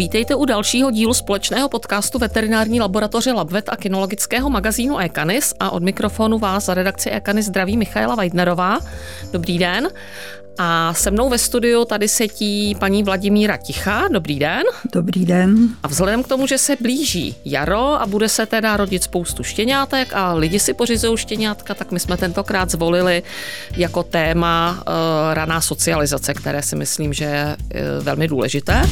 Vítejte u dalšího dílu společného podcastu veterinární laboratoře Labvet a kinologického magazínu Ekanis a od mikrofonu vás za redakci Ekanis zdraví Michaela Weidnerová. Dobrý den. A se mnou ve studiu tady setí paní Vladimíra Tichá. Dobrý den. Dobrý den. A vzhledem k tomu, že se blíží jaro a bude se teda rodit spoustu štěňátek a lidi si pořizují štěňátka, tak my jsme tentokrát zvolili jako téma uh, raná socializace, které si myslím, že je uh, velmi důležité.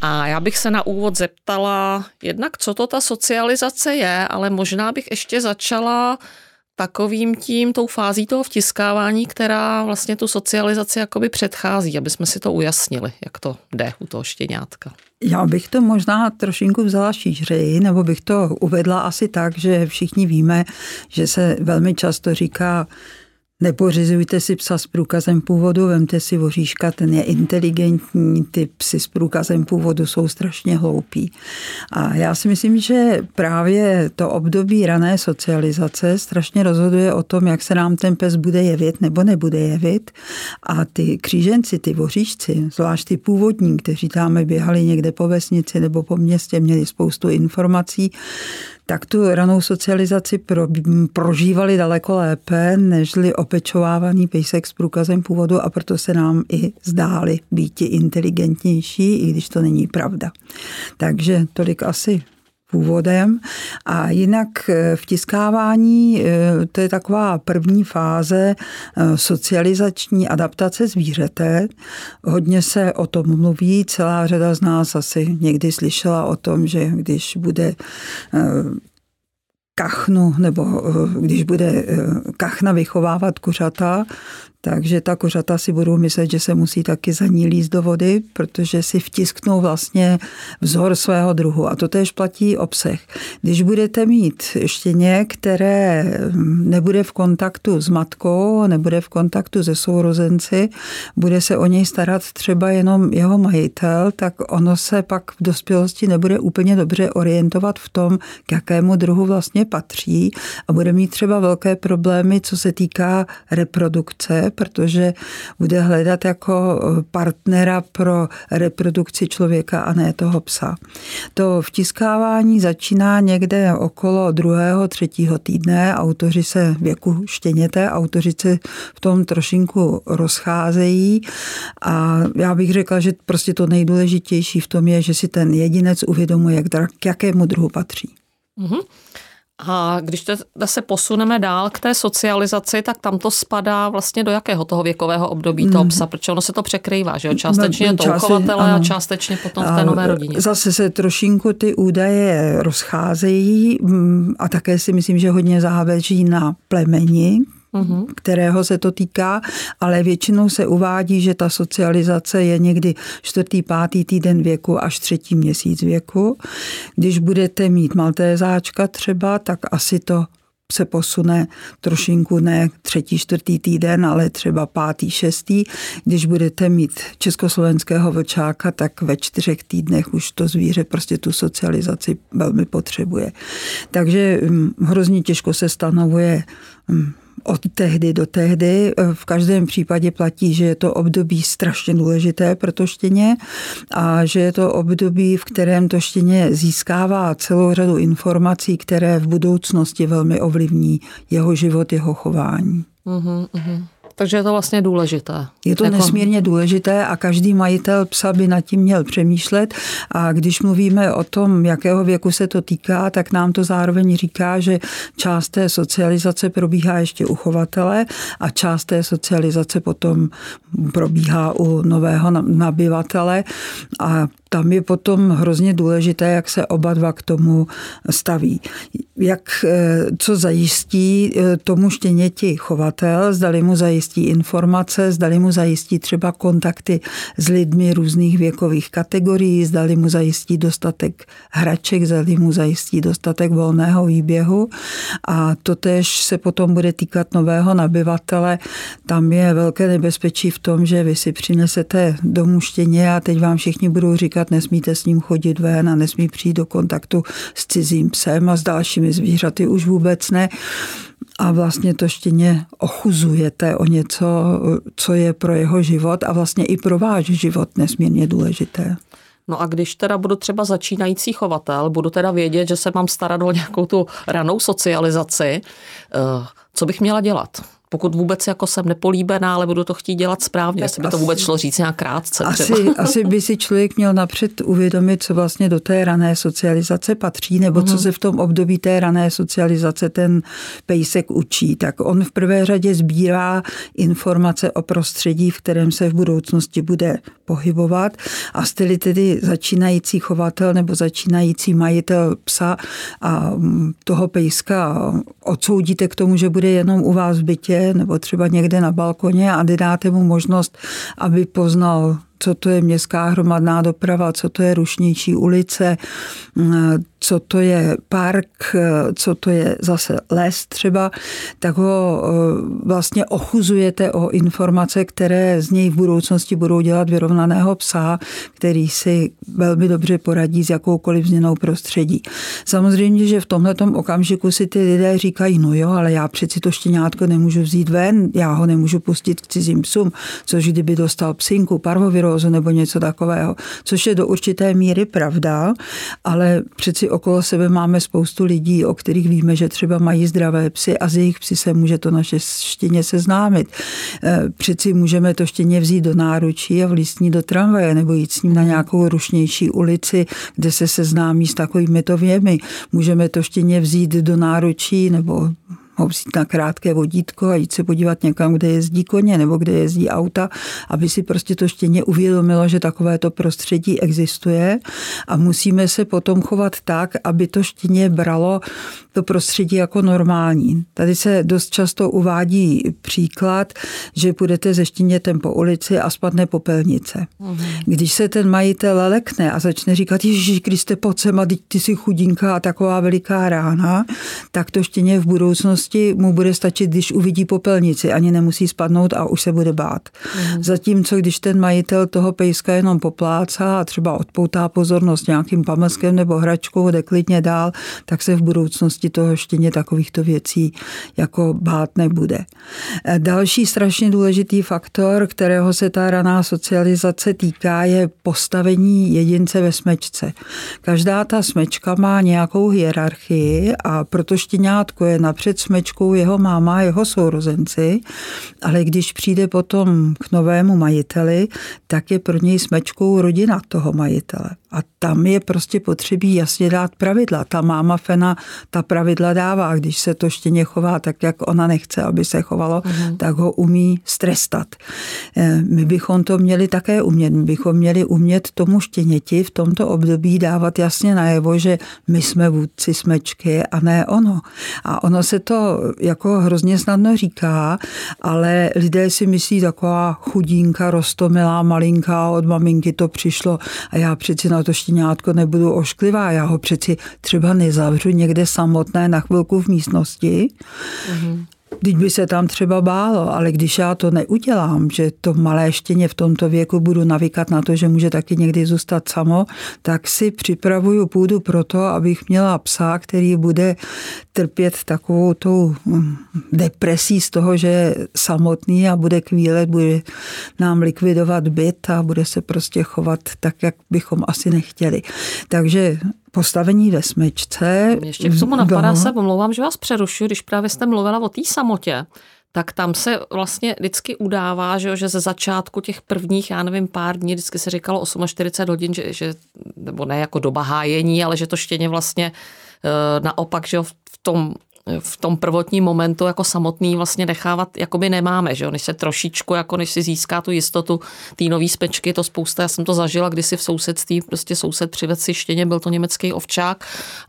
A já bych se na úvod zeptala jednak, co to ta socializace je, ale možná bych ještě začala takovým tím, tou fází toho vtiskávání, která vlastně tu socializaci jakoby předchází, aby jsme si to ujasnili, jak to jde u toho štěňátka. Já bych to možná trošinku vzala šířeji, nebo bych to uvedla asi tak, že všichni víme, že se velmi často říká, Nepořizujte si psa s průkazem původu, vemte si voříška, ten je inteligentní, ty psy s průkazem původu jsou strašně hloupí. A já si myslím, že právě to období rané socializace strašně rozhoduje o tom, jak se nám ten pes bude jevit nebo nebude jevit. A ty kříženci, ty voříšci, zvlášť ty původní, kteří tam běhali někde po vesnici nebo po městě, měli spoustu informací, tak tu ranou socializaci pro, prožívali daleko lépe, nežli opečovávaný pejsek s průkazem původu a proto se nám i zdáli být inteligentnější, i když to není pravda. Takže tolik asi původem. A jinak eh, vtiskávání, eh, to je taková první fáze eh, socializační adaptace zvířete. Hodně se o tom mluví, celá řada z nás asi někdy slyšela o tom, že když bude kachnu, nebo když bude kachna vychovávat kuřata, takže ta kořata si budou myslet, že se musí taky za ní líst do vody, protože si vtisknou vlastně vzor svého druhu. A to též platí obsah. Když budete mít štěně, které nebude v kontaktu s matkou, nebude v kontaktu se sourozenci, bude se o něj starat třeba jenom jeho majitel, tak ono se pak v dospělosti nebude úplně dobře orientovat v tom, k jakému druhu vlastně patří a bude mít třeba velké problémy, co se týká reprodukce, protože bude hledat jako eh, partnera pro reprodukci člověka a ne toho psa. To vtiskávání začíná někde okolo druhého, třetího týdne. Autoři se věku štěněte, autoři se v tom trošinku rozcházejí a já bych řekla, že prostě to nejdůležitější v tom je, že si ten jedinec uvědomuje, k jakému druhu patří. Mm-hmm. A když se posuneme dál k té socializaci, tak tam to spadá vlastně do jakého toho věkového období toho hmm. psa, protože ono se to překrývá, že jo? Částečně to uchovatele a částečně potom v té nové rodině. Zase se trošinku ty údaje rozcházejí mm, a také si myslím, že hodně záleží na plemeni, Mhm. kterého se to týká, ale většinou se uvádí, že ta socializace je někdy čtvrtý, pátý týden věku až třetí měsíc věku. Když budete mít maltézáčka třeba, tak asi to se posune trošinku ne třetí, čtvrtý týden, ale třeba pátý, šestý. Když budete mít československého vlčáka, tak ve čtyřech týdnech už to zvíře prostě tu socializaci velmi potřebuje. Takže hm, hrozně těžko se stanovuje hm, od tehdy do tehdy. V každém případě platí, že je to období strašně důležité pro to štěně a že je to období, v kterém to štěně získává celou řadu informací, které v budoucnosti velmi ovlivní jeho život, jeho chování. Uh-huh. Takže je to vlastně důležité. Je to jako... nesmírně důležité a každý majitel psa by nad tím měl přemýšlet. A když mluvíme o tom, jakého věku se to týká, tak nám to zároveň říká, že část té socializace probíhá ještě u chovatele a část té socializace potom probíhá u nového nabyvatele. A tam je potom hrozně důležité, jak se oba dva k tomu staví. Jak, eh, co zajistí eh, tomu štěněti chovatel, zdali mu zajistí informace, zdali mu zajistí třeba kontakty s lidmi různých věkových kategorií, zdali mu zajistí dostatek hraček, zdali mu zajistí dostatek volného výběhu. A to tež se potom bude týkat nového nabyvatele. Tam je velké nebezpečí v tom, že vy si přinesete domů štěně a teď vám všichni budou říkat, například nesmíte s ním chodit ven a nesmí přijít do kontaktu s cizím psem a s dalšími zvířaty už vůbec ne. A vlastně to štěně ochuzujete o něco, co je pro jeho život a vlastně i pro váš život nesmírně důležité. No a když teda budu třeba začínající chovatel, budu teda vědět, že se mám starat o nějakou tu ranou socializaci, eh, co bych měla dělat? Pokud vůbec jako jsem nepolíbená, ale budu to chtít dělat správně, tak jestli by to vůbec šlo říct nějak krátce. Asi, asi by si člověk měl napřed uvědomit, co vlastně do té rané socializace patří, nebo co mhm. se v tom období té rané socializace ten pejsek učí. Tak on v prvé řadě sbírá informace o prostředí, v kterém se v budoucnosti bude pohybovat a jste tedy začínající chovatel nebo začínající majitel psa a toho pejska odsoudíte k tomu, že bude jenom u vás v bytě, nebo třeba někde na balkoně a dáte mu možnost, aby poznal co to je městská hromadná doprava, co to je rušnější ulice, co to je park, co to je zase les třeba, tak ho eh, vlastně ochuzujete o informace, které z něj v budoucnosti budou dělat vyrovnaného psa, který si velmi dobře poradí s jakoukoliv změnou prostředí. Samozřejmě, že v tomhle okamžiku si ty lidé říkají, no jo, ale já přeci to štěňátko nemůžu vzít ven, já ho nemůžu pustit k cizím psům, což kdyby dostal psinku, parvovirózu nebo něco takového, což je do určité míry pravda, ale přeci okolo sebe máme spoustu lidí, o kterých víme, že třeba mají zdravé psy a z jejich psy se může to naše štěně seznámit. Eh, přeci můžeme to štěně vzít do náručí a vlístní do tramvaje nebo jít s ním na nějakou rušnější ulici, kde se seznámí s takovými to věmi. Můžeme to štěně vzít do náručí nebo ho vzít na krátké vodítko a jít se podívat někam, kde jezdí koně nebo kde jezdí auta, aby si prostě to štěně uvědomilo, že takovéto prostředí existuje a musíme se potom chovat tak, aby to štěně bralo to prostředí jako normální. Tady se dost často uvádí příklad, že půjdete ze štěnětem po ulici a spadne popelnice. Mhm. Když se ten majitel lekne a začne říkat, Ježíš Kriste, pojď sem a ty jsi chudinka a taková veliká rána, tak to štěně v budoucnosti mu bude stačit, když uvidí popelnici, ani nemusí spadnout a už se bude bát. Mhm. Zatímco, když ten majitel toho pejska jenom poplácá a třeba odpoutá pozornost nějakým pamlskem nebo hračkou, jde klidně dál, tak se v budoucnosti toho štěně takovýchto věcí jako bát nebude. E, další strašně důležitý faktor, kterého se ta raná socializace týká, je postavení jedince ve smečce. Každá ta smečka má nějakou hierarchii a proto štěňátko je napřed smečkou jeho máma a jeho sourozenci, ale když přijde potom k novému majiteli, tak je pro něj smečkou rodina toho majitele. A tam je prostě potřebí jasně dát pravidla. Ta máma Fena ta pravidla dává. Když se to štěně chová tak, jak ona nechce, aby se chovalo, mm. tak ho umí strestat. Eh, my bychom to měli také umět. My bychom měli umět tomu štěněti v tomto období dávat jasně najevo, že my jsme vůdci smečky a ne ono. A ono se to jako hrozně snadno říká, ale lidé si myslí taková chudínka, rostomilá, malinká, od maminky to přišlo a já přeci na to štěňátko nebudu ošklivá, já ho přeci třeba nezavřu někde samotné na chvilku v místnosti. Mm-hmm. Teď by se tam třeba bálo, ale když já to neudělám, že to malé štěně v tomto věku budu navíkat na to, že může taky někdy zůstat samo, tak si připravuju půdu pro to, abych měla psa, který bude trpět takovou tou hm, depresí z toho, že je samotný a bude kvílet, bude nám likvidovat byt a bude se prostě chovat tak, jak bychom asi nechtěli. Takže postavení ve smečce. Ještě k tomu napadá se, omlouvám, že vás přerušu, když právě jste mluvila o té samotě, tak tam se vlastně vždycky udává, že, že ze začátku těch prvních, já nevím, pár dní, vždycky se říkalo 48 hodin, že, že nebo ne jako doba hájení, ale že to štěně vlastně e, naopak, že v tom v tom prvotním momentu jako samotný vlastně nechávat, jakoby nemáme, že jo, než se trošičku, jako než si získá tu jistotu té nový spečky, to spousta, já jsem to zažila kdysi v sousedství, prostě soused přived si štěně, byl to německý ovčák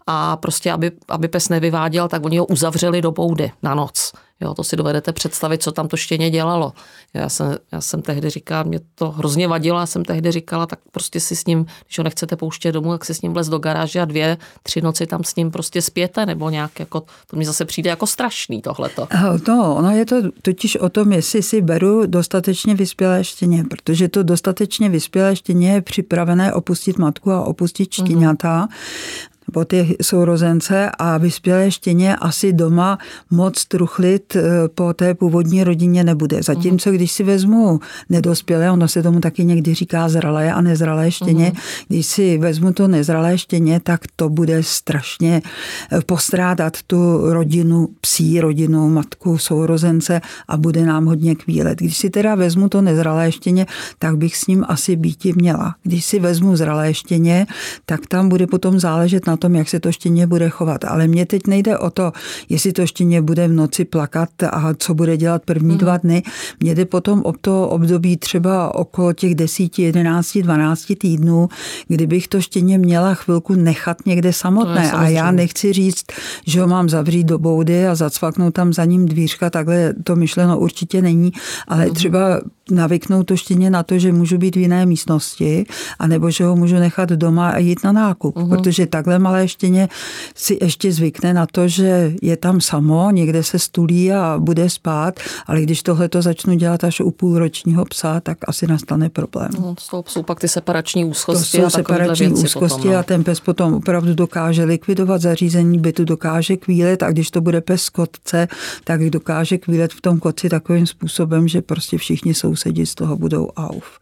a prostě, aby, aby pes nevyváděl, tak oni ho uzavřeli do boudy na noc Jo, to si dovedete představit, co tam to štěně dělalo. Já jsem, já jsem tehdy říkala, mě to hrozně vadilo, já jsem tehdy říkala, tak prostě si s ním, když ho nechcete pouštět domů, tak si s ním vlez do garáže a dvě, tři noci tam s ním prostě spěte, nebo nějak jako, to mi zase přijde jako strašný tohleto. No, ono je to totiž o tom, jestli si beru dostatečně vyspělé štěně, protože to dostatečně vyspělé štěně je připravené opustit matku a opustit štěňata. Mm-hmm nebo ty sourozence a vyspělé štěně asi doma moc truchlit eh, po té původní rodině nebude. Zatímco když si vezmu nedospělé, ono se tomu taky někdy říká zralé a nezralé štěně, uh-huh. když si vezmu to nezralé štěně, tak to bude strašně eh, postrádat tu rodinu, psí rodinu, matku, sourozence a bude nám hodně kvílet. Když si teda vezmu to nezralé štěně, tak bych s ním asi býti měla. Když si vezmu zralé štěně, tak tam bude potom záležet na tom, jak se to štěně bude chovat. Ale mně teď nejde o to, jestli to štěně bude v noci plakat a co bude dělat první mm. dva dny. Mně jde potom o to období třeba okolo těch 10, 11, 12 týdnů, kdybych to štěně měla chvilku nechat někde samotné. A já nechci říct, že ho mám zavřít do boudy a zacvaknout tam za ním dvířka, takhle to myšleno určitě není, ale mm. třeba navyknout to štěně na to, že můžu být v jiné místnosti, anebo že ho můžu nechat doma a jít na nákup, uh-huh. protože takhle malé štěně si ještě zvykne na to, že je tam samo, někde se stulí a bude spát, ale když tohle to začnu dělat až u půlročního psa, tak asi nastane problém. No, to jsou pak ty separační úzkosti. To jsou separační úzkosti potom, no. a ten pes potom opravdu dokáže likvidovat zařízení bytu, dokáže kvílet a když to bude pes kotce, tak dokáže kvílet v tom koci takovým způsobem, že prostě všichni jsou sousedi z toho budou auf.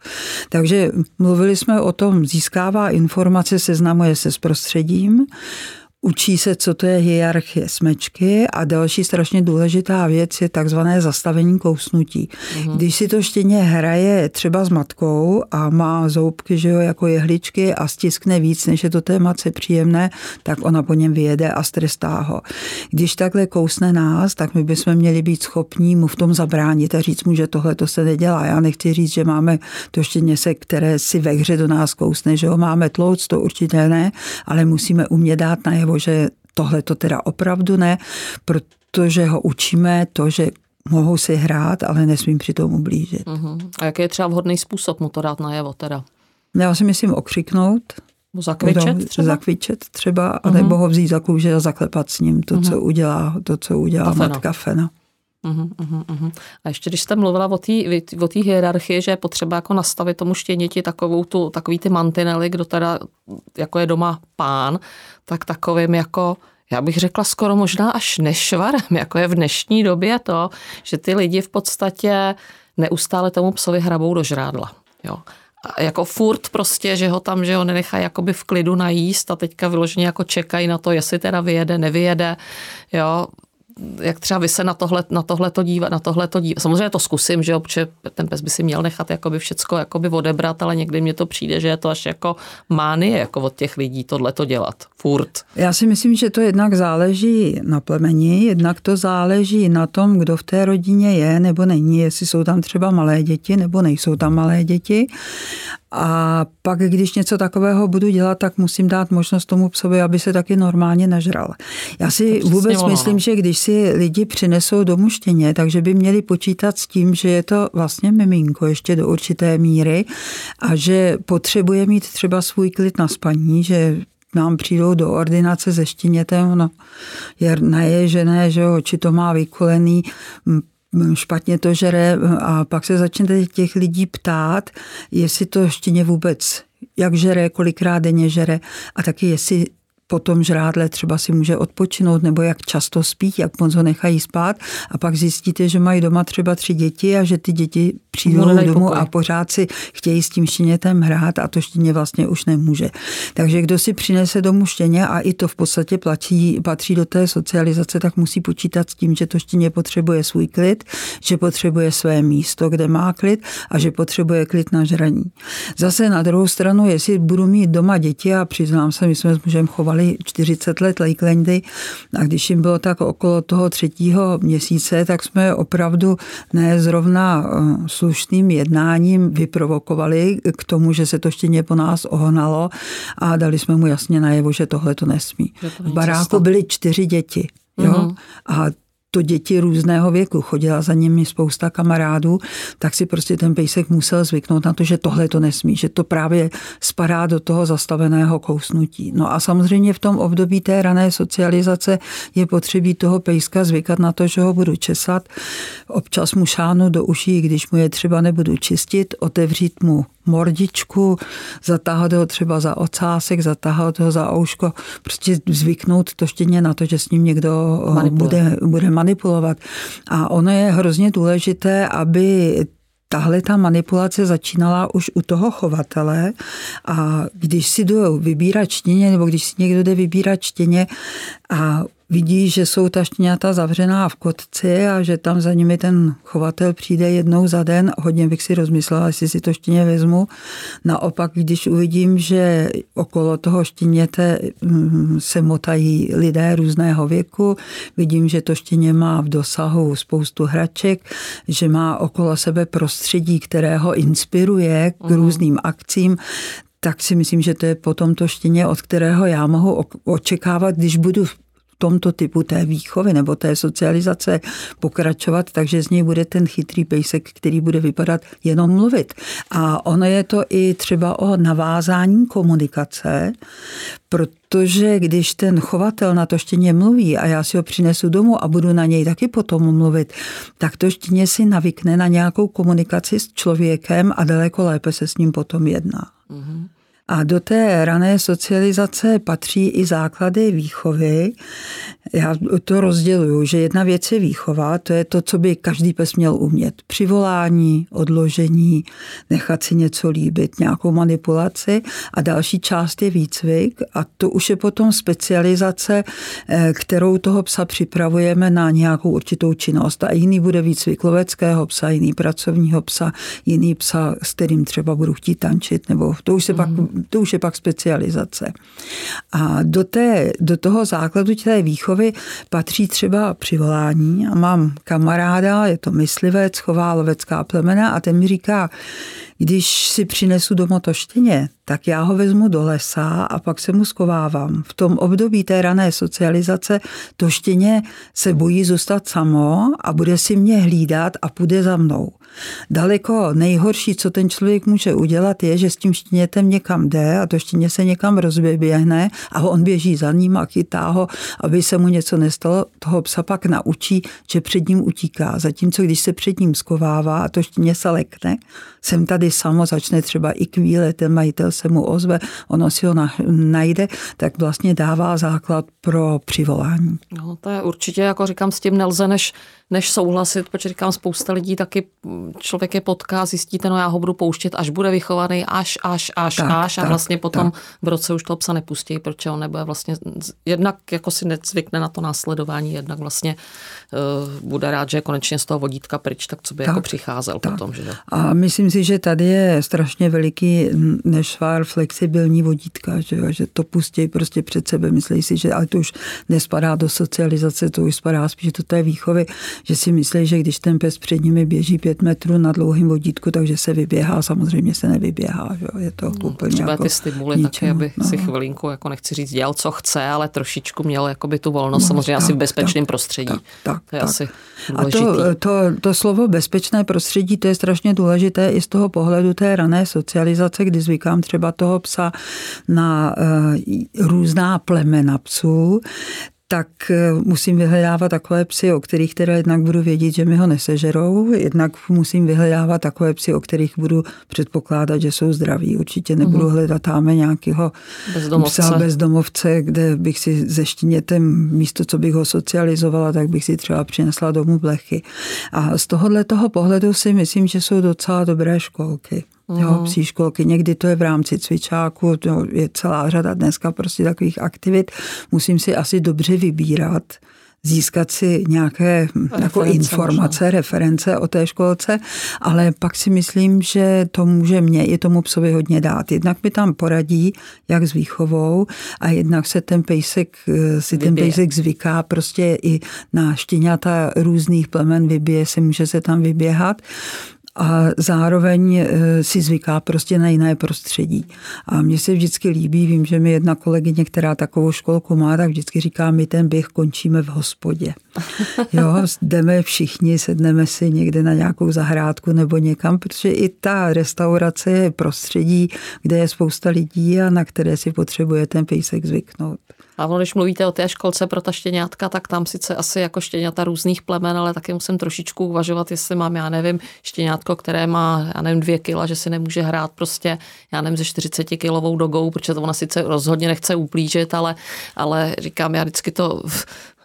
Takže mluvili jsme o tom, získává informace, seznamuje se s prostředím, Učí se, co to je hierarchie smečky a další strašně důležitá věc je takzvané zastavení kousnutí. Mm-hmm. Když si to štěně hraje třeba s matkou a má zoubky, že jo, jako jehličky a stiskne víc, než je to té matce příjemné, tak ona po něm vyjede a strestá ho. Když takhle kousne nás, tak my bychom měli být schopní mu v tom zabránit a říct mu, že tohle to se nedělá. Já nechci říct, že máme to štěně se, které si ve hře do nás kousne, že ho máme tlouc, to určitě ne, ale musíme umět dát najevo, že tohle to teda opravdu ne, protože ho učíme to, že mohou si hrát, ale nesmím při tom ublížit. Uh-huh. A jaký je třeba vhodný způsob mu to dát najevo teda? Já si myslím okřiknout. Zakvičet třeba? Zakvičet třeba, uh-huh. nebo ho vzít za kůže a zaklepat s ním to, uh-huh. co udělá, to, co udělá Fena. matka Fena. Uhum, uhum, uhum. A ještě když jste mluvila o té o hierarchii, že je potřeba jako nastavit tomu štěněti takovou tu, takový ty mantinely, kdo teda jako je doma pán, tak takovým jako já bych řekla skoro možná až nešvarem, jako je v dnešní době to, že ty lidi v podstatě neustále tomu psovi hrabou do žrádla. Jo. A jako furt prostě, že ho tam, že ho nenechají jakoby v klidu najíst a teďka vyloženě jako čekají na to, jestli teda vyjede, nevyjede. Jo jak třeba vy se na tohle, na tohle to dívat, na tohle to dívat. Samozřejmě to zkusím, že obče ten pes by si měl nechat jakoby všecko jakoby odebrat, ale někdy mně to přijde, že je to až jako mánie jako od těch lidí tohle to dělat. Furt. Já si myslím, že to jednak záleží na plemeni, jednak to záleží na tom, kdo v té rodině je nebo není, jestli jsou tam třeba malé děti nebo nejsou tam malé děti. A pak, když něco takového budu dělat, tak musím dát možnost tomu psovi, aby se taky normálně nažral. Já si vůbec ono, myslím, no. že když si lidi přinesou domů štěně, takže by měli počítat s tím, že je to vlastně miminko ještě do určité míry a že potřebuje mít třeba svůj klid na spaní, že nám přijdou do ordinace se štěnětem, no, je naježené, že oči to má vykulený, špatně to žere a pak se začnete těch lidí ptát, jestli to štěně vůbec jak žere, kolikrát denně žere a taky jestli po tom žrádle třeba si může odpočinout, nebo jak často spí, jak moc ho nechají spát a pak zjistíte, že mají doma třeba tři děti a že ty děti přijdou no, domů a pořád si chtějí s tím štěnětem hrát a to štěně vlastně už nemůže. Takže kdo si přinese domů štěně a i to v podstatě platí, patří do té socializace, tak musí počítat s tím, že to štěně potřebuje svůj klid, že potřebuje své místo, kde má klid a že potřebuje klid na žraní. Zase na druhou stranu, jestli budu mít doma děti a přiznám se, my jsme s mužem chovali chovali 40 let Lakelandy a když jim bylo tak okolo toho třetího měsíce, tak jsme opravdu ne zrovna eh, slušným jednáním vyprovokovali k tomu, že se to štěně po nás ohnalo a dali jsme mu jasně najevo, že tohle to nesmí. v baráku byly čtyři děti. Jo? Mm-hmm. A to děti různého věku, chodila za nimi spousta kamarádů, tak si prostě ten pejsek musel zvyknout na to, že tohle to nesmí, že to právě spadá do toho zastaveného kousnutí. No a samozřejmě v tom období té rané socializace je potřebí toho pejska zvykat na to, že ho budu česat, občas mu šánu do uší, když mu je třeba nebudu čistit, otevřít mu mordičku, zatáhat ho třeba za ocásek, zatáhat ho za ouško, prostě zvyknout to štěně na to, že s ním někdo eh, bude, bude manipulovat. A ono je hrozně důležité, aby tahle ta manipulace začínala už u toho chovatele a když si jdou vybírat čtěně, nebo když si někdo jde vybírat čtěně a vidí, že jsou ta štěňata zavřená v kotci a že tam za nimi ten chovatel přijde jednou za den. Hodně bych si rozmyslela, jestli si to štěně vezmu. Naopak, když uvidím, že okolo toho štěněte mm, se motají lidé různého věku, vidím, že to štěně má v dosahu spoustu hraček, že má okolo sebe prostředí, které ho inspiruje k mhm. různým akcím, tak si myslím, že to je potom to štěně, od kterého já mohu očekávat, když budu tomto typu té výchovy nebo té socializace pokračovat, takže z něj bude ten chytrý pejsek, který bude vypadat jenom mluvit. A ono je to i třeba o navázání komunikace, protože když ten chovatel na to štěně mluví a já si ho přinesu domů a budu na něj taky potom mluvit, tak to štěně si navykne na nějakou komunikaci s člověkem a daleko lépe se s ním potom jedná. Mm-hmm. A do té rané socializace patří i základy výchovy. Já to rozděluju, že jedna věc je výchova, to je to, co by každý pes měl umět. Přivolání, odložení, nechat si něco líbit, nějakou manipulaci. A další část je výcvik a to už je potom specializace, eh, kterou toho psa připravujeme na nějakou určitou činnost. A jiný bude výcvik loveckého psa, jiný pracovního psa, jiný psa, s kterým třeba budu chtít tančit, nebo to už se mm. pak to už je pak specializace. A do, té, do toho základu té výchovy patří třeba přivolání. A mám kamaráda, je to myslivec, chová lovecká plemena a ten mi říká, když si přinesu domů to štěně, tak já ho vezmu do lesa a pak se mu skovávám. V tom období té rané socializace to štěně se bojí zůstat samo a bude si mě hlídat a půjde za mnou. Daleko nejhorší, co ten člověk může udělat, je, že s tím štěnětem někam jde a to štěně se někam rozběhne a on běží za ním a chytá ho, aby se mu něco nestalo. Toho psa pak naučí, že před ním utíká. Zatímco když se před ním skovává a to štěně se lekne, jsem tady samo, začne třeba i kvíle, ten majitel se mu ozve, ono si ho najde, tak vlastně dává základ pro přivolání. No, to je určitě, jako říkám, s tím nelze než, než souhlasit, protože říkám, spousta lidí taky člověk je potká, zjistíte, no já ho budu pouštět, až bude vychovaný, až, až, až, tak, až tak, a vlastně potom tak. v roce už toho psa nepustí, protože on nebude vlastně, jednak jako si nezvykne na to následování, jednak vlastně uh, bude rád, že je konečně z toho vodítka pryč, tak co by tak, jako přicházel tak. potom. Že? A myslím si, že tady je strašně veliký nešvár flexibilní vodítka, že, že to pustí prostě před sebe, myslí si, že ale to už nespadá do socializace, to už spadá spíš do té výchovy, že si myslí, že když ten pes před nimi běží pět metrů na dlouhém vodítku, takže se vyběhá, samozřejmě se nevyběhá, že? je to no, úplně Třeba jako ty stimuly ničem, taky, aby no. si chvilinku, jako nechci říct, dělal, co chce, ale trošičku měl jakoby tu volnost, no, samozřejmě tak, asi v bezpečném tak, prostředí. Tak, tak, to je tak. asi A to, to, to slovo bezpečné prostředí, to je strašně důležité i z toho pohledu té rané socializace, kdy zvykám třeba toho psa na uh, různá plemena psů, tak eh, musím vyhledávat takové psy, o kterých teda jednak budu vědět, že mi ho nesežerou, jednak musím vyhledávat takové psy, o kterých budu předpokládat, že jsou zdraví. Určitě nebudu mm-hmm. hledat tam nějakého bezdomovce. psa bezdomovce, kde bych si ze štěnětem místo, co bych ho socializovala, tak bych si třeba přinesla domů blechy. A z tohohle toho pohledu si myslím, že jsou docela dobré školky. Mm. Jo, psí školky, někdy to je v rámci cvičáku, to je celá řada dneska prostě takových aktivit. Musím si asi dobře vybírat, získat si nějaké reference jako informace, možná. reference o té školce, ale pak si myslím, že to může mě i tomu psovi hodně dát. Jednak mi tam poradí, jak s výchovou a jednak se ten pejsek, eh, si vybije. ten pejsek zvyká prostě i na štěňata různých plemen vybije, si může se tam vyběhat a zároveň eh, si zvyká prostě na jiné prostředí. A mně se vždycky líbí, vím, že mi jedna kolegyně, která takovou školku má, tak vždycky říká, my ten běh končíme v hospodě. Jo, jdeme všichni, sedneme si někde na nějakou zahrádku nebo někam, protože i ta restaurace je prostředí, kde je spousta lidí a na které si potřebuje ten pejsek zvyknout. A když mluvíte o té školce pro ta štěňátka, tak tam sice asi jako štěňata různých plemen, ale taky musím trošičku uvažovat, jestli mám, já nevím, štěňátko, které má, já nevím, dvě kila, že si nemůže hrát prostě, já nevím, ze 40 kilovou dogou, protože to ona sice rozhodně nechce uplížit, ale, ale říkám, já vždycky to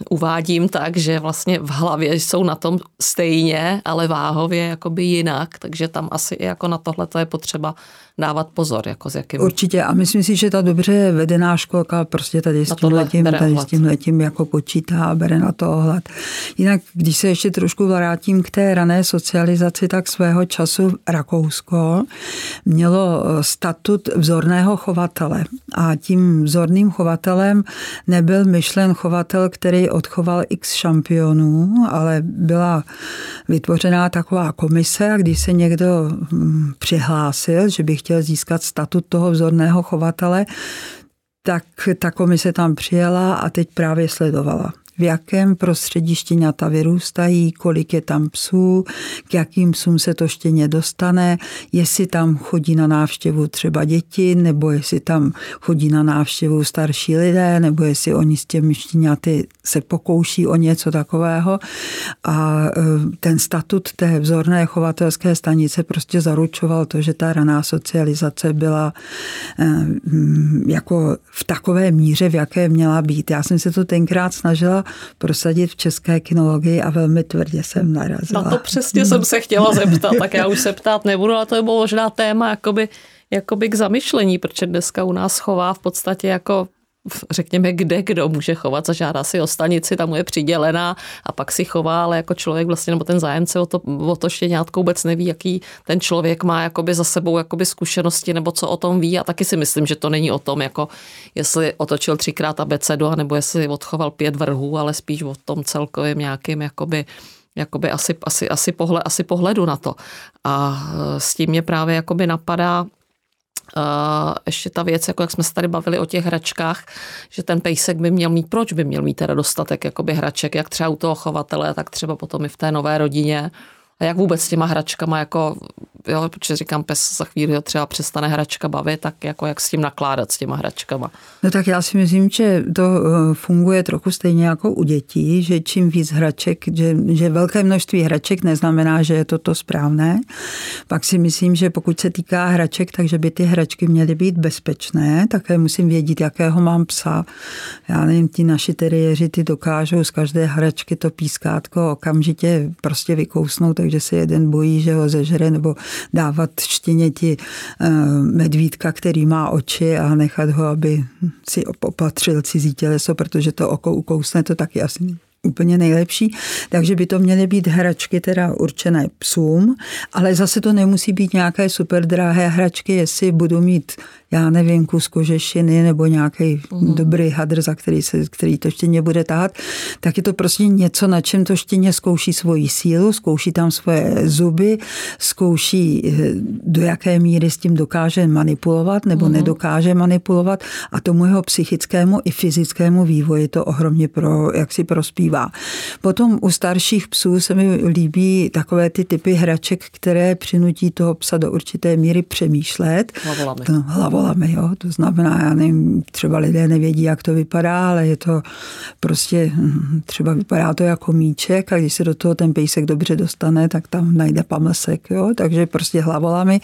uvádím tak, že vlastně v hlavě jsou na tom stejně, ale váhově jakoby jinak, takže tam asi i jako na tohle to je potřeba dávat pozor. Jako s jakým... Určitě a myslím si, že ta dobře vedená školka prostě tady s tím letím, tady s tím letím jako počítá a bere na to ohled. Jinak, když se ještě trošku vrátím k té rané socializaci, tak svého času Rakousko mělo eh, statut vzorného chovatele a tím vzorným chovatelem nebyl myšlen chovatel, který odchoval x šampionů, ale byla vytvořená taková komise a když se někdo hm, přihlásil, že by chtěl získat statut toho vzorného chovatele, tak ta komise tam přijela a teď právě sledovala v jakém prostředí štěňata vyrůstají, kolik je tam psů, k jakým psům se to štěně dostane, jestli tam chodí na návštěvu třeba děti, nebo jestli tam chodí na návštěvu starší lidé, nebo jestli oni s těmi štěňaty se pokouší o něco takového. A e, ten statut té vzorné chovatelské stanice prostě zaručoval to, že ta raná socializace byla e, jako v takové míře, v jaké měla být. Já jsem se to tenkrát snažila prosadit v české kinologii a velmi tvrdě jsem narazila. Na to přesně jsem se chtěla zeptat, tak já už se ptát nebudu, ale to je možná téma jakoby, jakoby k zamyšlení, protože dneska u nás chová v podstatě jako řekněme, kde kdo může chovat, zažádá si o stanici, tam mu je přidělená a pak si chová, ale jako člověk vlastně, nebo ten zájemce o to, o to štěňátko vůbec neví, jaký ten člověk má jakoby za sebou jakoby zkušenosti nebo co o tom ví a taky si myslím, že to není o tom, jako jestli otočil třikrát abecedu, nebo jestli odchoval pět vrhů, ale spíš o tom celkovém nějakým jakoby jakoby asi, asi, asi, pohled, asi pohledu na to. A s tím mě právě jakoby napadá, Uh, ještě ta věc, jako jak jsme se tady bavili o těch hračkách, že ten pejsek by měl mít, proč by měl mít teda dostatek jakoby hraček, jak třeba u toho chovatele, tak třeba potom i v té nové rodině. A jak vůbec s těma hračkama, jako, jo, protože říkám, pes za chvíli ho třeba přestane hračka bavit, tak jako jak s tím nakládat s těma hračkama. No tak já si myslím, že to eh, funguje trochu stejně jako u dětí, že čím víc hraček, že, že velké množství hraček neznamená, že je to to správné. Pak si myslím, že pokud se týká hraček, takže by ty hračky měly být bezpečné, také musím vědět, jakého mám psa. Já nevím, ti naši teriéři, ty dokážou z každé hračky to pískátko okamžitě prostě vykousnout, takže se jeden bojí, že ho zežere, nebo dávat štěněti eh, medvídka, který má oči a nechat ho, aby si opatřil cizí těleso, protože to oko ukousne, to taky asi úplně nejlepší, takže by to měly být hračky teda určené psům, ale zase to nemusí být nějaké super drahé hračky, jestli budu mít já nevím, kus kožešiny nebo nějaký mm. dobrý hadr, za který, se, který to štěně bude tahat, tak je to prostě něco, na čem to štěně zkouší svoji sílu, zkouší tam svoje zuby, zkouší, eh, do jaké míry s tím dokáže manipulovat nebo mm. nedokáže manipulovat a tomu jeho psychickému i fyzickému vývoji to ohromně pro, jak si prospívá. Potom u starších psů se mi líbí takové ty typy hraček, které přinutí toho psa do určité míry přemýšlet. Hlavolami. To, školami. Jo? To znamená, já nevím, třeba lidé nevědí, jak to vypadá, ale je to prostě, hm, třeba vypadá to jako míček a když se do toho ten pejsek dobře dostane, tak tam najde pamlsek. Jo? Takže prostě hlavolami,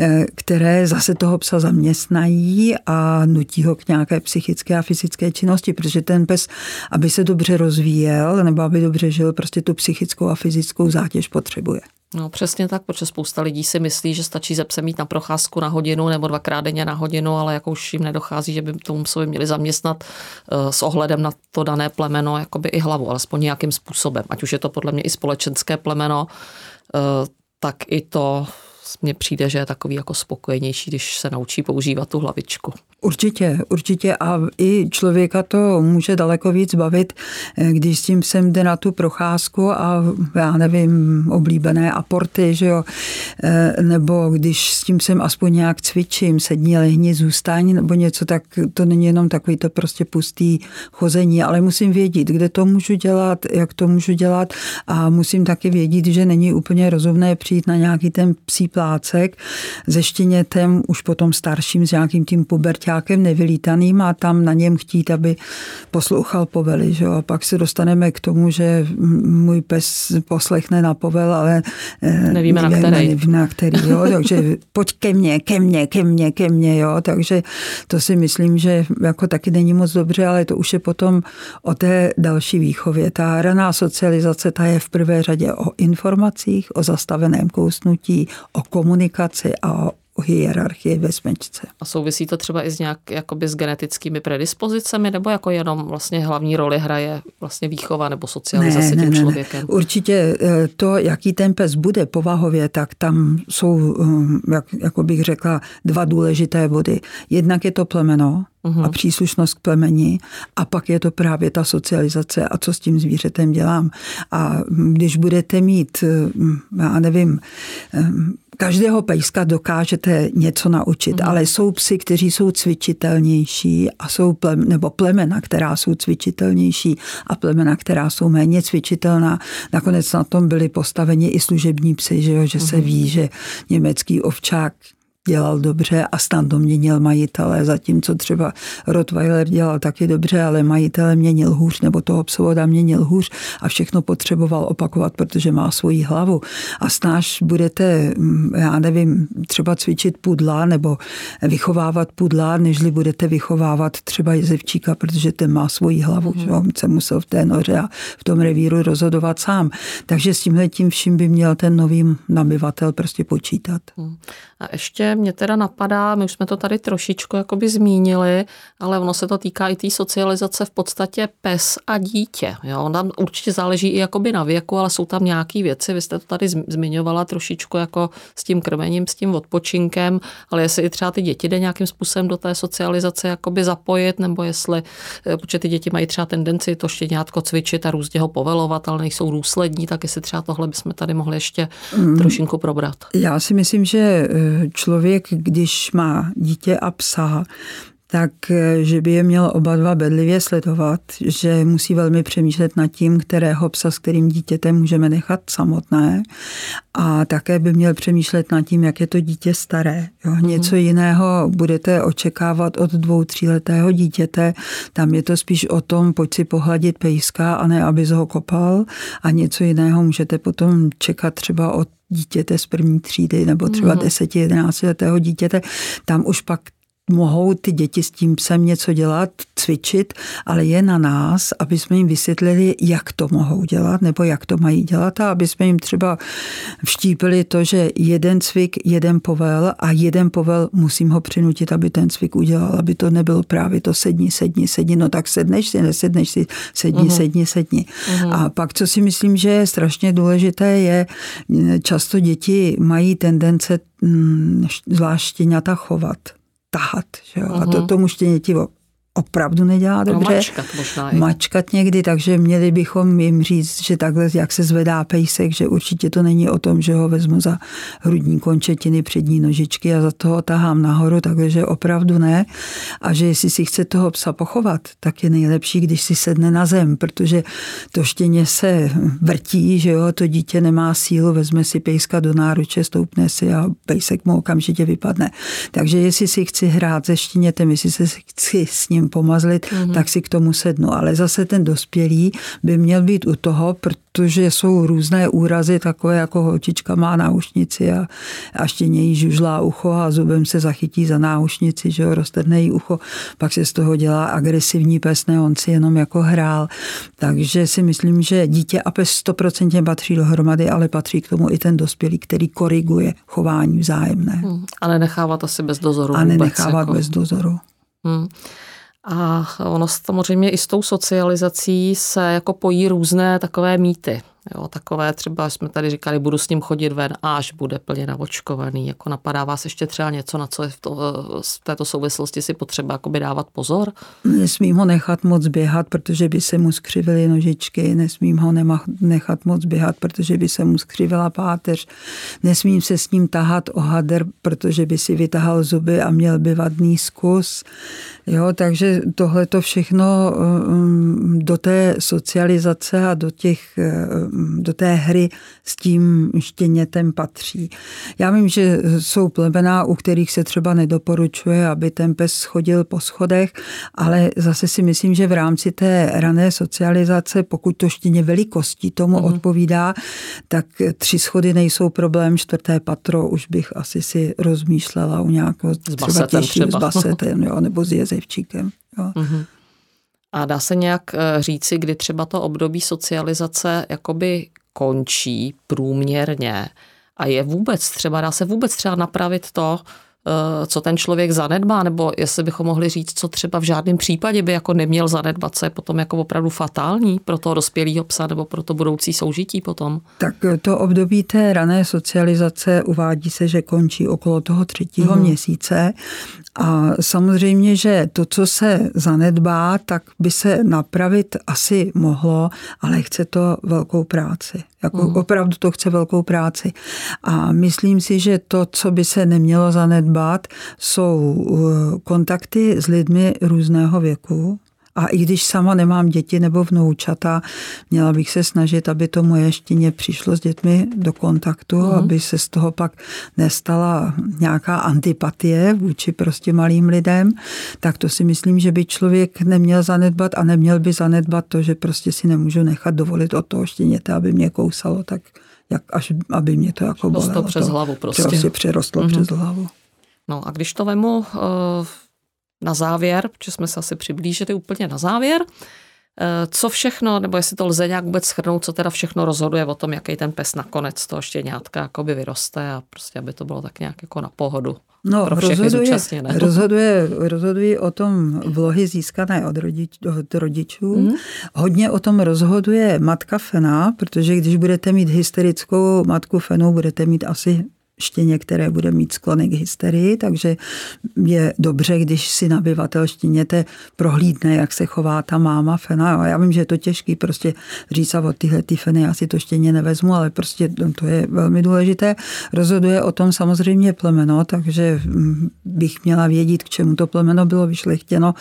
eh, které zase toho psa zaměstnají a nutí ho k nějaké psychické a fyzické činnosti, protože ten pes, aby se dobře rozvíjel nebo aby dobře žil, prostě tu psychickou a fyzickou zátěž potřebuje. No přesně tak, protože spousta lidí si myslí, že stačí ze psem mít na procházku na hodinu nebo dvakrát denně na hodinu, ale jako už jim nedochází, že by tomu psovi měli zaměstnat uh, s ohledem na to dané plemeno jakoby i hlavu, alespoň nějakým způsobem. Ať už je to podle mě i společenské plemeno, uh, tak i to mně přijde, že je takový jako spokojenější, když se naučí používat tu hlavičku. Určitě, určitě. A i člověka to může daleko víc bavit, eh, když s tím sem jde na tu procházku a já nevím, oblíbené aporty, že jo, eh, nebo když s tím sem aspoň nějak cvičím, sedni, lehni, zůstaň, nebo něco, tak to není jenom takový to prostě pustý chození, ale musím vědět, kde to můžu dělat, jak to můžu dělat. A musím taky vědět, že není úplně rozumné přijít na nějaký ten psí plácek se štěnětem, už potom starším, s nějakým tím pubertě parťákem nevylítaným a tam na něm chtít, aby poslouchal povely. Že? A pak se dostaneme k tomu, že můj pes poslechne na povel, ale eh, nevíme, nevíme na který. Na který jo? Takže pojď ke mně, ke mně, ke mně, ke mně. Jo? Takže to si myslím, že jako taky není moc dobře, ale to už je potom o té další výchově. Ta raná socializace, ta je v prvé řadě o informacích, o zastaveném kousnutí, o komunikaci a o hierarchii ve smečce. A souvisí to třeba i s nějak jakoby s genetickými predispozicemi, nebo jako jenom vlastně hlavní roli hraje vlastně výchova nebo socializace ne, tím ne, člověkem? Ne. Určitě eh, to, jaký ten pes bude povahově, tak tam jsou, eh, jak, jako bych řekla, dva důležité body. Jednak je to plemeno, uhum. a příslušnost k plemeni a pak je to právě ta socializace a co s tím zvířetem dělám. A když budete mít, eh, já nevím, Každého pejska dokážete něco naučit, mm. ale jsou psy, kteří jsou cvičitelnější a jsou plem, nebo plemena, která jsou cvičitelnější a plemena, která jsou méně cvičitelná. Nakonec na tom byli postaveni i služební psy, že, jo, že mm. se mhm. ví, že německý ovčák dělal dobře a snadno měnil majitele, zatímco třeba Rottweiler dělal taky dobře, ale majitele měnil hůř, nebo toho psovoda měnil hůř a všechno potřeboval opakovat, protože má svoji hlavu. A snáš budete, mm, já nevím, třeba cvičit pudla nebo vychovávat pudla, nežli budete vychovávat třeba jezevčíka, protože ten má svoji hlavu, mm-hmm. že on se musel v té noře a v tom revíru rozhodovat sám. Takže s tímhle tím vším by měl ten nový nabyvatel prostě počítat. Mm. A ještě mě teda napadá, my už jsme to tady trošičku jakoby zmínili, ale ono se to týká i té socializace v podstatě pes a dítě. Jo? Tam určitě záleží i jakoby na věku, ale jsou tam nějaké věci, vy jste to tady zmiňovala trošičku jako s tím krmením, s tím odpočinkem, ale jestli i třeba ty děti jde nějakým způsobem do té socializace jakoby zapojit, nebo jestli, eh, protože ty děti mají třeba tendenci to štěňátko cvičit a různě ho povelovat, ale nejsou důslední, tak jestli třeba tohle bychom tady mohli ještě mm. trošinku probrat. Já si myslím, že eh, člověk když má dítě a psa, tak eh, že by je měl oba dva bedlivě sledovat, že musí velmi přemýšlet nad tím, kterého psa s kterým dítětem můžeme nechat samotné a také by měl přemýšlet nad tím, jak je to dítě staré. Jo. Mm-hmm. Něco jiného budete očekávat od dvou, tříletého dítěte, tam je to spíš o tom, pojď si pohladit pejska a ne, abys ho kopal a něco jiného můžete potom čekat třeba od dítěte z první třídy nebo třeba mm. 10-11 letého dítěte, tam už pak mohou ty děti s tím psem něco dělat, cvičit, ale je na nás, aby jsme jim vysvětlili, jak to mohou dělat nebo jak to mají dělat a aby jsme jim třeba vštípili to, že jeden cvik, jeden povel a jeden povel musím ho přinutit, aby ten cvik udělal, aby to nebylo právě to sedni, sedni, sedni, no tak sedneš si, nesedneš si, sedni, uh-huh. sedni, sedni. Uh-huh. A pak, co si myslím, že je strašně důležité, je, často děti mají tendence mm, zvlášť štěňata chovat tahat. Že jo? Uh-huh. A to mhm. tomu štěněti opravdu nedělá no, dobře. mačkat možná. Mačkat někdy, takže měli bychom jim říct, že takhle, jak se zvedá pejsek, že určitě to není o tom, že ho vezmu za hrudní končetiny, přední nožičky a za toho tahám nahoru, takže opravdu ne. A že jestli si chce toho psa pochovat, tak je nejlepší, když si sedne na zem, protože to štěně se vrtí, že jo, to dítě nemá sílu, vezme si pejska do náruče, stoupne si a pejsek mu okamžitě vypadne. Takže jestli si chci hrát se štěnětem, jestli se chci s ním pomazlit, mm-hmm. tak si k tomu sednu. Ale zase ten dospělý by měl být u toho, protože jsou různé úrazy, takové jako holčička má náušnici a, a štěně jí žužlá ucho a zubem se zachytí za náušnici, že jo, roztrhne jí ucho, pak se z toho dělá agresivní pes, ne, on si jenom jako hrál. Takže si myslím, že dítě a pes stoprocentně patří dohromady, ale patří k tomu i ten dospělý, který koriguje chování vzájemné. Hmm, ale nechávat asi bez dozoru. A nenechávat jako... bez dozoru. Hmm. A ono samozřejmě i s tou socializací se jako pojí různé takové mýty. Jo, takové třeba jsme tady říkali, budu s ním chodit ven, až bude plně navočkovaný. Jako napadá vás ještě třeba něco, na co je v, to, v této souvislosti si potřeba dávat pozor? Nesmím ho nechat moc běhat, protože by se mu skřivily nožičky, nesmím ho nechat moc běhat, protože by se mu skřivila páteř, nesmím se s ním tahat o hadr, protože by si vytahal zuby a měl by vadný zkus. Jo, takže tohle to všechno um, do té socializace a do, těch, um, do té hry s tím štěnětem patří. Já vím, že jsou plemená, u kterých se třeba nedoporučuje, aby ten pes chodil po schodech, ale zase si myslím, že v rámci té rané socializace, pokud to štěně velikostí tomu mm. odpovídá, tak tři schody nejsou problém, čtvrté patro už bych asi si rozmýšlela u nějakého třeba těžšího z basetem, jo, nebo s jezevčíkem. Jo. Mm-hmm. A dá se nějak eh, říci, kdy třeba to období socializace jakoby končí průměrně a je vůbec třeba, dá se vůbec třeba napravit to, Eh, co ten člověk zanedbá, nebo jestli bychom mohli říct, co třeba v žádném případě by jako neměl zanedbat, co je potom jako opravdu fatální pro toho dospělého psa nebo pro to budoucí soužití potom? Tak to období té rané socializace uvádí se, že končí okolo toho třetího mm. měsíce a samozřejmě, že to, co se zanedbá, tak by se napravit asi mohlo, ale chce to velkou práci. Jako mm. opravdu to chce velkou práci. A myslím si, že to, co by se nemělo zanedbat, jsou uh, kontakty s lidmi různého věku, a i když sama nemám děti nebo vnoučata, měla bych se snažit, aby to moje štěně přišlo s dětmi do kontaktu, mm. aby se z toho pak nestala nějaká antipatie vůči prostě malým lidem, tak to si myslím, že by člověk neměl zanedbat a neměl by zanedbat to, že prostě si nemůžu nechat dovolit od toho štěněte, aby mě kousalo, tak jak až, aby mě to jako bolelo. Dostalo přes hlavu prostě. Prostě přerostlo mm-hmm. přes hlavu. No a když to vemu uh na závěr, protože jsme se asi přiblížili úplně na závěr, eh, co všechno, nebo jestli to lze nějak vůbec schrnout, co teda všechno rozhoduje o tom, jaký ten pes nakonec toho štěňátka jakoby vyroste a prostě, aby to bylo tak nějak jako na pohodu. No, pro rozhoduje, rozhoduje, rozhoduje o tom vlohy získané od, rodič, od rodičů. Mm. Hodně o tom rozhoduje matka fena, protože když budete mít hysterickou matku fenu, budete mít asi štěně, které bude mít sklony k hysterii, takže je dobře, když si nabyvatel štěněte prohlídne, jak se chová ta máma fena. Já vím, že je to těžký prostě říct a od tyhle ty feny já si to štěně nevezmu, ale prostě to je velmi důležité. Rozhoduje o tom samozřejmě plemeno, takže bych měla vědět, k čemu to plemeno bylo vyšlechtěno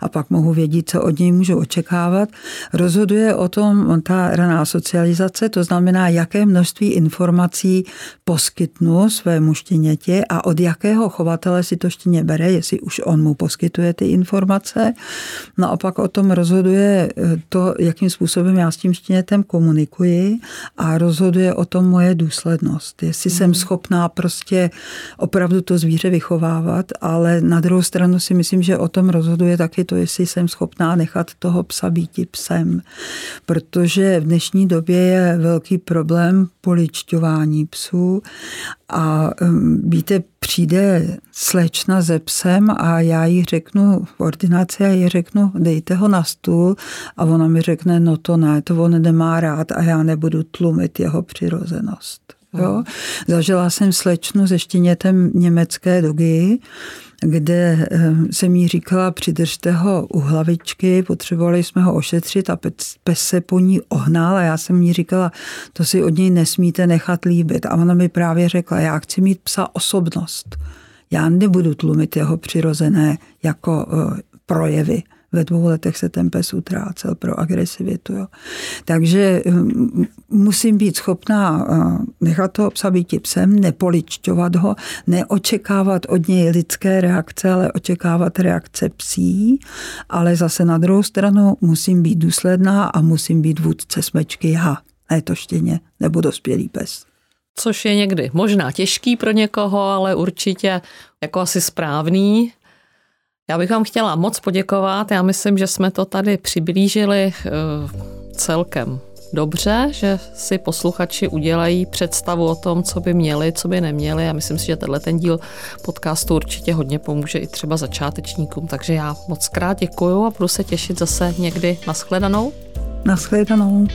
a pak mohu vědět, co od něj můžu očekávat. Rozhoduje o tom ta raná socializace, to znamená, jaké množství informací poskytnu svému štěněti a od jakého chovatele si to štěně bere, jestli už on mu poskytuje ty informace. No a pak o tom rozhoduje eh, to, jakým způsobem já s tím štěnětem komunikuji a rozhoduje o tom moje důslednost. Jestli mm. jsem mhm. schopná prostě opravdu to zvíře vychovávat, ale na druhou stranu si myslím, že o tom rozhoduje taky to, jestli jsem schopná nechat toho psa být psem. Protože v dnešní době je velký problém poličťování psů a víte, přijde slečna ze psem a já jí řeknu v ordinaci a jí řeknu, dejte ho na stůl a ona mi řekne, no to ne, to on nemá rád a já nebudu tlumit jeho přirozenost. Jo? Zažila jsem slečnu se štěnětem německé dogy, kde jsem jí říkala, přidržte ho u hlavičky, potřebovali jsme ho ošetřit a pes se po ní ohnal a já jsem jí říkala, to si od něj nesmíte nechat líbit. A ona mi právě řekla, já chci mít psa osobnost. Já nebudu tlumit jeho přirozené jako eh, projevy. Ve dvou letech se ten pes utrácel pro agresivitu. Jo. Takže hm, musím být schopná nechat toho psa být psem, nepoličťovat ho, neočekávat od něj lidské reakce, ale očekávat reakce psí, ale zase na druhou stranu musím být důsledná a musím být vůdce smečky já, ne to štěně nebo dospělý pes. Což je někdy možná těžký pro někoho, ale určitě jako asi správný. Já bych vám chtěla moc poděkovat. Já myslím, že jsme to tady přiblížili eh, celkem dobře, že si posluchači udělají představu o tom, co by měli, co by neměli. A myslím si, že tenhle ten díl podcastu určitě hodně pomůže i třeba začátečníkům. Takže já moc krát děkuju a budu se těšit zase někdy. Naschledanou. Naschledanou.